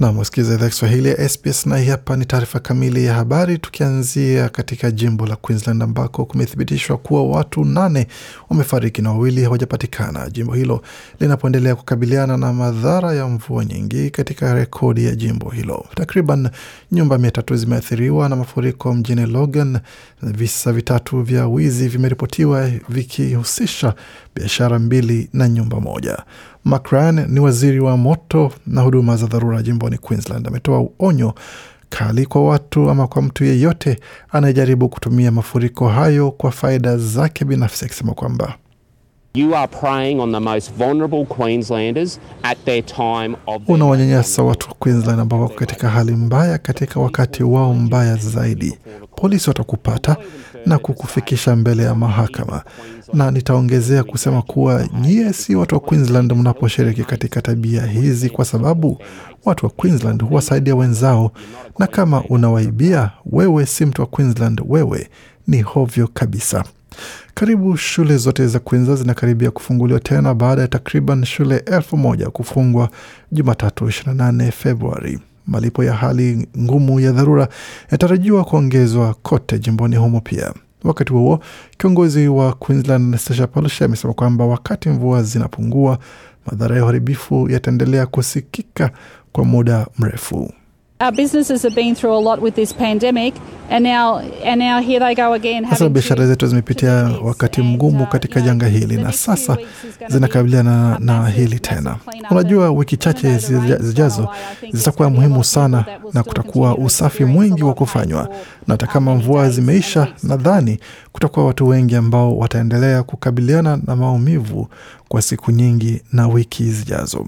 Na msikiliza idhaa Kiswahili ya SBS na hii hapa ni taarifa kamili ya habari, tukianzia katika jimbo la Queensland ambako kumethibitishwa kuwa watu nane wamefariki na wawili hawajapatikana, jimbo hilo linapoendelea kukabiliana na madhara ya mvua nyingi katika rekodi ya jimbo hilo. Takriban nyumba mia tatu zimeathiriwa na mafuriko mjini Logan visa vitatu vya wizi vimeripotiwa vikihusisha biashara mbili na nyumba moja. Mark Ryan ni waziri wa moto na huduma za dharura jimboni Queensland. Ametoa onyo kali kwa watu ama kwa mtu yeyote anayejaribu kutumia mafuriko hayo kwa faida zake binafsi, akisema kwamba You are preying on the most vulnerable Queenslanders at their time of their unawanyanyasa watu wa Queensland ambao wako katika hali mbaya katika wakati wao mbaya zaidi. Polisi watakupata na kukufikisha mbele ya mahakama, na nitaongezea kusema kuwa nyie si watu wa Queensland mnaposhiriki katika tabia hizi, kwa sababu watu wa Queensland huwasaidia wenzao, na kama unawaibia, wewe si mtu wa Queensland, wewe ni hovyo kabisa. Karibu shule zote za Queensland zinakaribia kufunguliwa tena baada ya takriban shule elfu moja kufungwa Jumatatu 28 Februari. Malipo ya hali ngumu ya dharura yanatarajiwa kuongezwa kote jimboni humo pia. Wakati huo kiongozi wa Queensland Anastasia Palaszczuk amesema kwamba wakati mvua zinapungua, madhara ya uharibifu yataendelea kusikika kwa muda mrefu. Our businesses have been through a lot with this pandemic, and now and now here they go again. Sasa biashara zetu zimepitia wakati mgumu uh, katika janga hili, na sasa zinakabiliana na hili tena. Unajua, wiki chache zijazo zitakuwa muhimu sana na kutakuwa usafi mwingi wa kufanywa, na hata kama mvua zimeisha, nadhani kutakuwa watu wengi ambao wataendelea kukabiliana na maumivu kwa siku nyingi na wiki zijazo.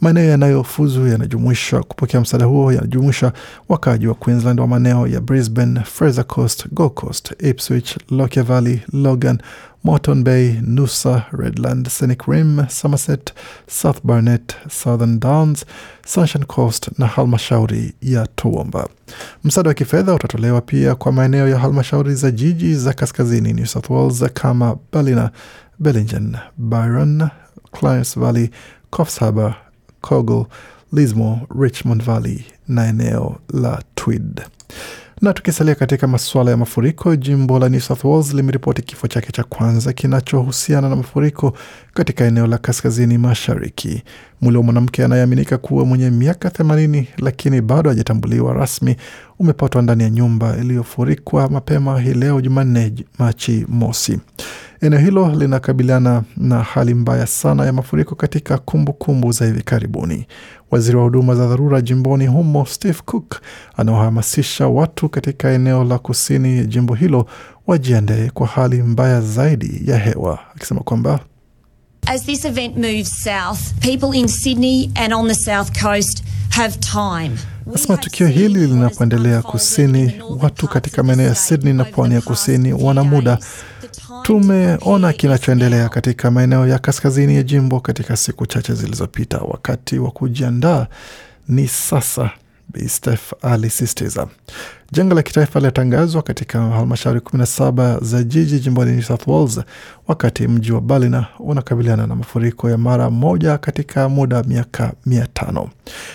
Maeneo yanayofuzu yanajumuisha kupokea msaada huo yanajumuisha wakaaji wa Queensland wa maeneo ya Brisbane, Fraser Coast, Gold Coast, Ipswich, Lockyer Valley, Logan, Moreton Bay, Noosa, Redland, Scenic Rim, Somerset, South Barnet, Southern Downs, Sunshine Coast na halmashauri ya Toowoomba. Msaada wa kifedha utatolewa pia kwa maeneo ya halmashauri za jiji za kaskazini New South Wales kama Ballina, Bellingen, Byron, Clarence Valley, Coffs Harbour, Cogle, Lismore, Richmond Valley na eneo la Tweed. Na tukisalia katika masuala ya mafuriko, jimbo la New South Wales limeripoti kifo chake cha kwanza kinachohusiana na mafuriko katika eneo la kaskazini mashariki. Mwili wa mwanamke anayeaminika kuwa mwenye miaka 80 lakini bado hajatambuliwa rasmi umepatwa ndani ya nyumba iliyofurikwa mapema hii leo Jumanne, Machi mosi. Eneo hilo linakabiliana na hali mbaya sana ya mafuriko katika kumbukumbu kumbu za hivi karibuni. Waziri wa huduma za dharura jimboni humo Steve Cook anaohamasisha watu katika eneo la kusini jimbo hilo wajiandae kwa hali mbaya zaidi ya hewa, akisema kwamba As this event moves south, people in Sydney and on the south coast have time. Nasema tukio hili linapoendelea kusini, watu katika maeneo ya Sydney na pwani ya kusini wana muda. Tumeona kinachoendelea katika maeneo ya kaskazini ya jimbo katika siku chache zilizopita. Wakati wa kujiandaa ni sasa, Bi Steph alisisitiza. Janga la kitaifa linatangazwa katika halmashauri 17 za jiji jimboni New South Wales, wakati mji wa Ballina unakabiliana na mafuriko ya mara moja katika muda wa miaka mia tano.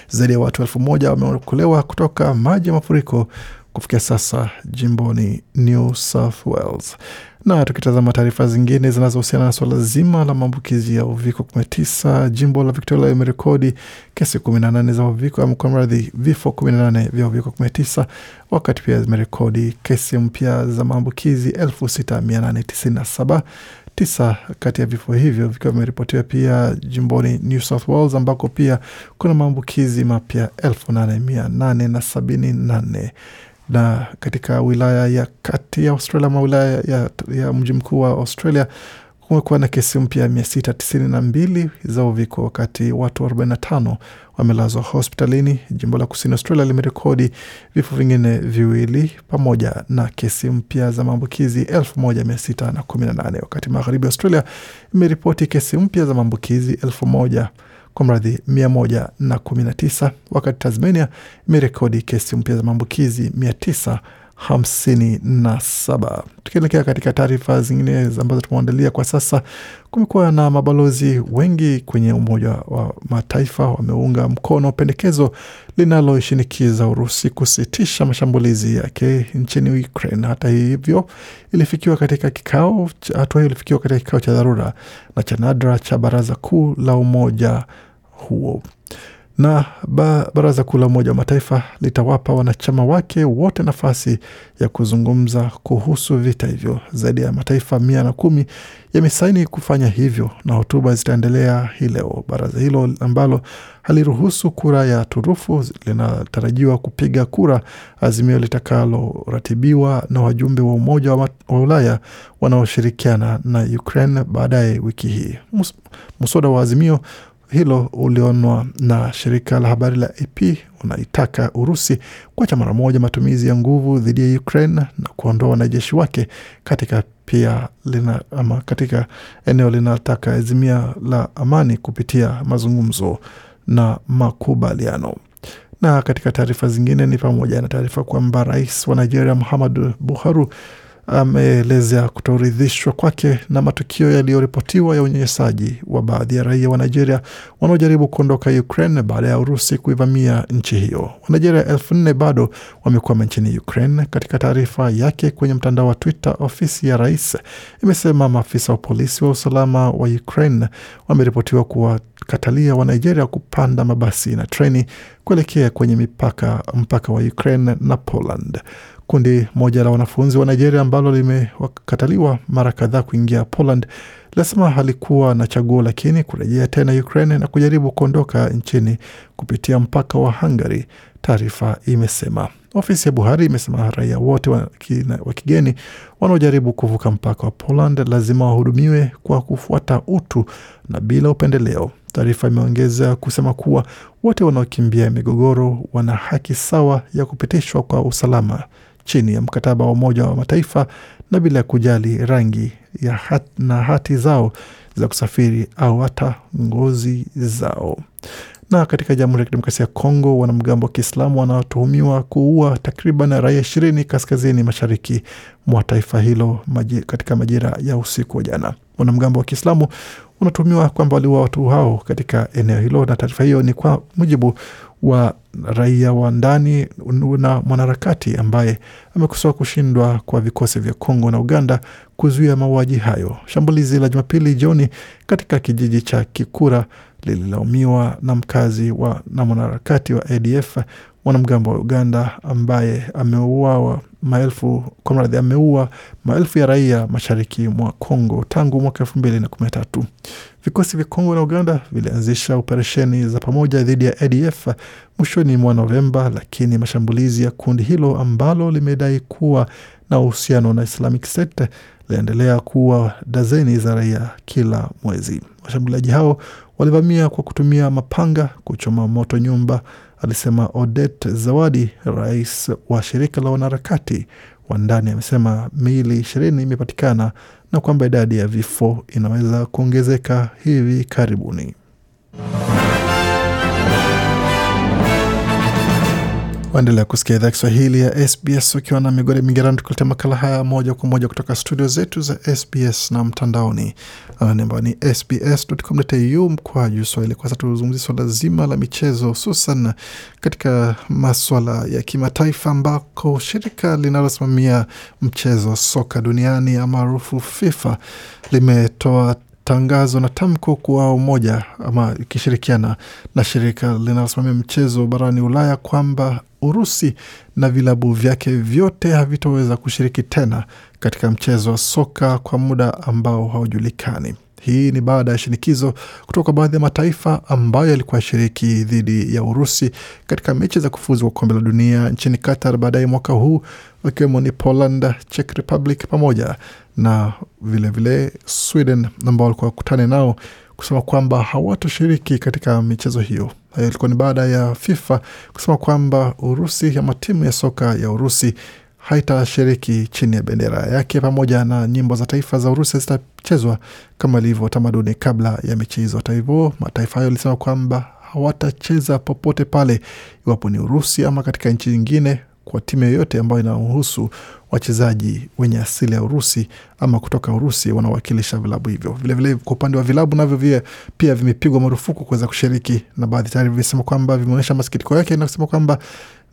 Zaidi ya watu elfu moja wameokolewa kutoka maji ya mafuriko kufikia sasa jimboni New South Wales. Na tukitazama taarifa zingine zinazohusiana na suala zima la maambukizi ya uviko 19, jimbo la Victoria imerekodi kesi 18 za uviko ama kwa mradhi vifo 18 vya uviko 19, wakati pia zimerekodi kesi mpya za maambukizi 6897 tisa kati ya vifo hivyo vikiwa vimeripotiwa pia jimboni New South Wales ambako pia kuna maambukizi mapya elfu nane mia nane na sabini nane na katika wilaya ya kati ya Australia ama wilaya ya, ya mji mkuu wa Australia kumekuwa na kesi mpya mia sita tisini na mbili za uviko wakati watu 45 wamelazwa hospitalini. Jimbo la kusini Australia limerekodi vifo vingine viwili pamoja na kesi mpya za maambukizi 1618 wakati magharibi Australia imeripoti kesi mpya za maambukizi 1000 kwa mradhi 119 wakati Tasmania imerekodi kesi mpya za maambukizi 957. Tukielekea katika taarifa zingine ambazo tumeandalia kwa sasa, kumekuwa na mabalozi wengi kwenye Umoja wa Mataifa wameunga mkono pendekezo linaloshinikiza Urusi kusitisha mashambulizi yake nchini Ukraine. Hata hivyo, ilifikiwa katika kikao, hatua hiyo ilifikiwa katika kikao cha dharura na cha nadra cha Baraza Kuu la umoja huo na ba, baraza kuu la Umoja wa Mataifa litawapa wanachama wake wote nafasi ya kuzungumza kuhusu vita hivyo. Zaidi ya mataifa mia na kumi yamesaini kufanya hivyo na hotuba zitaendelea hii leo. Baraza hilo ambalo haliruhusu kura ya turufu linatarajiwa kupiga kura azimio litakaloratibiwa na wajumbe wa Umoja wa, Ulaya wanaoshirikiana na Ukraine baadaye wiki hii. Mus, muswada wa azimio hilo ulionwa na shirika la habari la AP unaitaka Urusi kuacha mara moja matumizi ya nguvu dhidi ya Ukraine na kuondoa wanajeshi wake katika pia lina, ama katika eneo linataka azimia la amani kupitia mazungumzo na makubaliano. Na katika taarifa zingine ni pamoja na taarifa kwamba rais wa Nigeria Muhammadu Buhari ameelezea kutoridhishwa kwake na matukio yaliyoripotiwa ya unyanyasaji wa baadhi ya raia wa Nigeria wanaojaribu kuondoka Ukraine baada ya Urusi kuivamia nchi hiyo. Wanigeria elfu nne bado wamekwama nchini Ukraine. Katika taarifa yake kwenye mtandao wa Twitter, ofisi ya rais imesema maafisa wa polisi wa usalama wa Ukraine wameripotiwa kuwakatalia wa Nigeria kupanda mabasi na treni kuelekea kwenye mipaka mpaka wa Ukraine na Poland. Kundi moja la wanafunzi wa Nigeria ambalo limekataliwa mara kadhaa kuingia Poland linasema halikuwa na chaguo lakini kurejea tena Ukraine na kujaribu kuondoka nchini kupitia mpaka wa Hungary, taarifa imesema. Ofisi ya Buhari imesema raia wote wa kigeni wanaojaribu kuvuka mpaka wa Poland lazima wahudumiwe kwa kufuata utu na bila upendeleo. Taarifa imeongeza kusema kuwa wote wanaokimbia migogoro wana haki sawa ya kupitishwa kwa usalama chini ya mkataba wa Umoja wa Mataifa na bila ya kujali rangi ya hat, na hati zao za kusafiri au hata ngozi zao. Na katika Jamhuri ya Kidemokrasia ya Kongo, wanamgambo wa Kiislamu wanaotuhumiwa kuua takriban raia ishirini kaskazini mashariki mwa taifa hilo maji, katika majira ya usiku wa jana. Wanamgambo wa Kiislamu wanatuhumiwa kwamba waliua watu hao katika eneo hilo, na taarifa hiyo ni kwa mujibu wa raia wa ndani na mwanaharakati ambaye amekosoa kushindwa kwa vikosi vya Kongo na Uganda kuzuia mauaji hayo. Shambulizi la Jumapili jioni katika kijiji cha Kikura lililaumiwa na mkazi wa na mwanaharakati wa ADF mwanamgambo wa Uganda ambaye ameuawa maelfu kwa mradhi ameua maelfu ya raia mashariki mwa Kongo tangu mwaka elfu mbili na kumi na tatu. Vikosi vya Kongo na Uganda vilianzisha operesheni za pamoja dhidi ya ADF mwishoni mwa Novemba, lakini mashambulizi ya kundi hilo ambalo limedai kuwa na uhusiano na Islamic State linaendelea kuwa dazeni za raia kila mwezi. Washambuliaji hao walivamia kwa kutumia mapanga, kuchoma moto nyumba, alisema Odet Zawadi, rais wa shirika la wanaharakati wa ndani. Amesema miili ishirini imepatikana na kwamba idadi ya vifo inaweza kuongezeka hivi karibuni. Waendelea kusikia idhaa Kiswahili ya SBS ukiwa na migode migerani, tukuletea makala haya moja kwa moja kutoka studio zetu za SBS na mtandaoni ambao ni sbs.com.au mkwaju Swahili. Kwa sasa tuzungumzia swala zima la michezo, hususan katika maswala ya kimataifa, ambako shirika linalosimamia mchezo soka duniani maarufu FIFA limetoa tangazo na tamko kwa umoja ama ikishirikiana na shirika linalosimamia mchezo barani Ulaya kwamba Urusi na vilabu vyake vyote havitoweza kushiriki tena katika mchezo wa soka kwa muda ambao haujulikani. Hii ni baada ya shinikizo kutoka baadhi ya mataifa ambayo yalikuwa shiriki dhidi ya Urusi katika mechi za kufuzu kwa kombe la dunia nchini Qatar baadaye mwaka huu, wakiwemo ni Poland, Czech Republic pamoja na vilevile vile Sweden ambao walikuwa wakutane nao kusema kwamba hawatoshiriki katika michezo hiyo. Hayo ilikuwa ni baada ya FIFA kusema kwamba Urusi ama timu ya soka ya Urusi haitashiriki chini ya bendera yake pamoja na nyimbo za taifa za Urusi zitachezwa kama ilivyo tamaduni kabla ya mechi hizo. Hata hivyo, mataifa hayo yalisema kwamba hawatacheza popote pale, iwapo ni Urusi ama katika nchi nyingine, kwa timu yoyote ambayo inahusu wachezaji wenye asili ya Urusi ama kutoka Urusi wanaowakilisha vilabu hivyo. Vilevile kwa upande wa vilabu navyo vile pia vimepigwa marufuku kuweza kushiriki, na baadhi tayari vimesema kwamba vimeonyesha masikitiko yake na kusema kwamba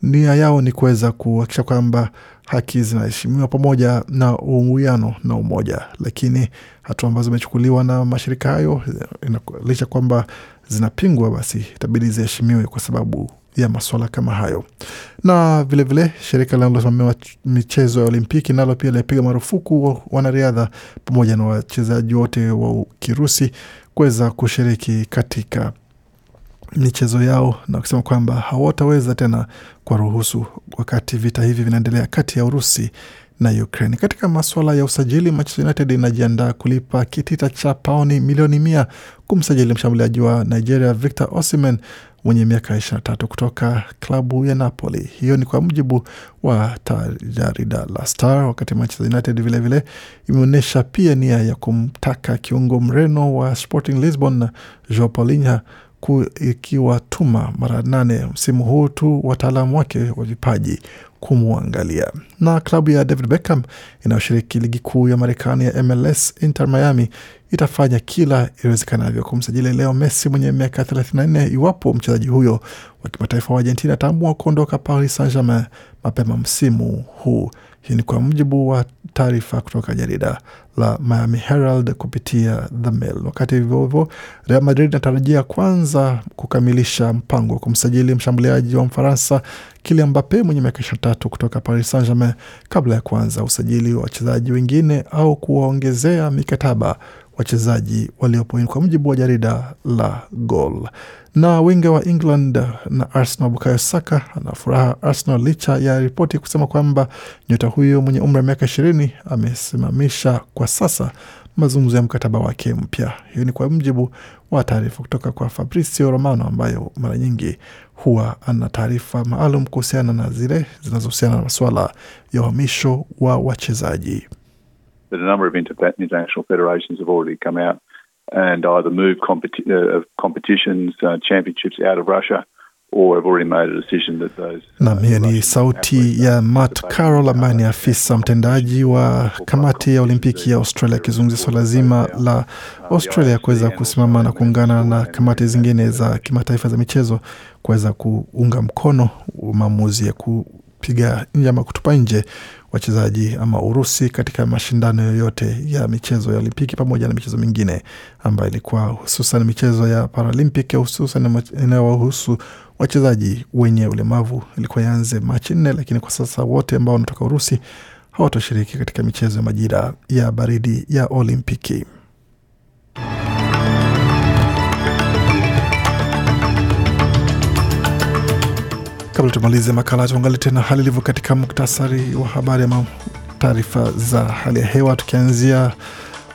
nia yao ni kuweza kuhakikisha kwamba haki zinaheshimiwa pamoja na uwiano na umoja, lakini hatua ambazo zimechukuliwa na mashirika hayo licha kwamba zinapingwa, basi itabidi ziheshimiwe kwa sababu ya maswala kama hayo. Na vilevile vile, shirika linalosimamia michezo ya Olimpiki nalo pia limepiga marufuku wanariadha pamoja na wachezaji wote wa Kirusi kuweza kushiriki katika michezo yao na kusema kwamba hawataweza tena kuwaruhusu wakati vita hivi vinaendelea kati ya Urusi na Ukraine. Katika maswala ya usajili, Manchester United inajiandaa kulipa kitita cha paoni milioni mia kumsajili mshambuliaji wa Nigeria Victor Osimhen mwenye miaka 23 kutoka klabu ya Napoli. Hiyo ni kwa mujibu wa jarida la Star. Wakati Manchester United vilevile imeonyesha pia nia ya kumtaka kiungo mreno wa Sporting Lisbon Joao Paulinho ikiwatuma mara nane msimu huu tu wataalamu wake wa vipaji kumwangalia. Na klabu ya David Beckham inayoshiriki ligi kuu ya Marekani ya MLS, Inter Miami itafanya kila iwezekanavyo kumsajili Leo Messi mwenye miaka 34 iwapo mchezaji huyo wa kimataifa wa Argentina ataamua kuondoka Paris Saint-Germain mapema msimu huu. Hii ni kwa mujibu wa taarifa kutoka jarida la Miami Herald kupitia The Mail. Wakati hivyo hivyo, Real Madrid inatarajia kwanza kukamilisha mpango wa kumsajili mshambuliaji wa Mfaransa Kylian Mbappe mwenye miaka 23 kutoka Paris Saint-Germain kabla ya kuanza usajili wa wachezaji wengine au kuwaongezea mikataba wachezaji waliopo, kwa mujibu wa jarida la Goal. Na winga wa England na Arsenal Bukayo Saka ana furaha Arsenal licha ya ripoti kusema kwamba nyota huyo mwenye umri wa miaka ishirini amesimamisha kwa sasa mazungumzo ya mkataba wake mpya. Hiyo ni kwa mujibu wa taarifa kutoka kwa Fabrizio Romano, ambayo mara nyingi huwa ana taarifa maalum kuhusiana na zile zinazohusiana na masuala ya uhamisho wa wachezaji. But a number of inter- international federations have already come out and either moved competi- uh, competitions, uh, championships out of Russia or have already made a decision that those. Nam, hiyo ni sauti ya Matt Carroll ambaye ni afisa mtendaji wa kamati ya Olimpiki ya Australia akizungumzia swala zima la Australia kuweza kusimama na kuungana na kamati zingine za kimataifa za michezo kuweza kuunga mkono maamuzi ya kupiga nje ama kutupa nje wachezaji ama Urusi katika mashindano yoyote ya michezo ya Olimpiki pamoja na michezo mingine ambayo ilikuwa hususan michezo ya Paralympic hususan inayowahusu wachezaji wenye ulemavu ilikuwa yaanze Machi nne, lakini kwa sasa wote ambao wanatoka Urusi hawatoshiriki katika michezo ya majira ya baridi ya Olimpiki. Kabla tumalize makala, tuangalie tena hali ilivyo katika muktasari wa habari ama taarifa za hali ya hewa, tukianzia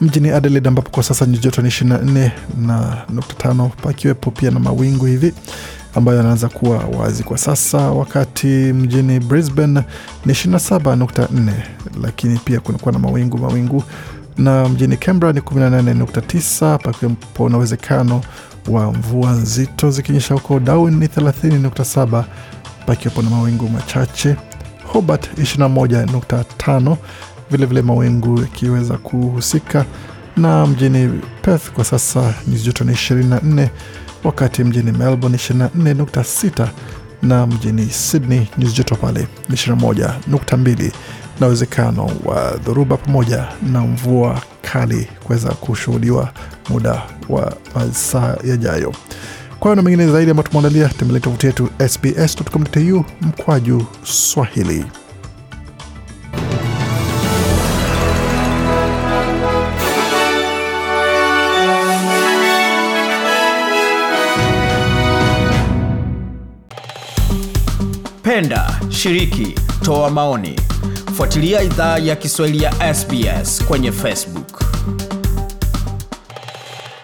mjini Adelaide ambapo kwa sasa nyuzi joto ni 24 na nukta tano pakiwepo pia na mawingu hivi ambayo yanaanza kuwa wazi kwa sasa, wakati mjini Brisbane ni 27.4 lakini pia kunakuwa na mawingu mawingu, na mjini Canberra ni 18.9 pakiwepo na uwezekano wa mvua nzito zikinyesha huko. Darwin ni 30.7 pakiwepo na mawingu machache. Hobart 21.5 vilevile mawingu yakiweza kuhusika, na mjini Perth kwa sasa nyuzi joto ni 24, wakati mjini Melbourne 24.6 na mjini Sydney nyuzi joto pale 21.2 na uwezekano wa dhoruba pamoja na mvua kali kuweza kushuhudiwa muda wa masaa yajayo. Kwa hiyo na mengine zaidi ambayo tumeandalia, tembelea tovuti yetu sbs.com.au mkwaju Swahili. Penda, shiriki, toa maoni. Fuatilia idhaa ya Kiswahili ya SBS kwenye Facebook.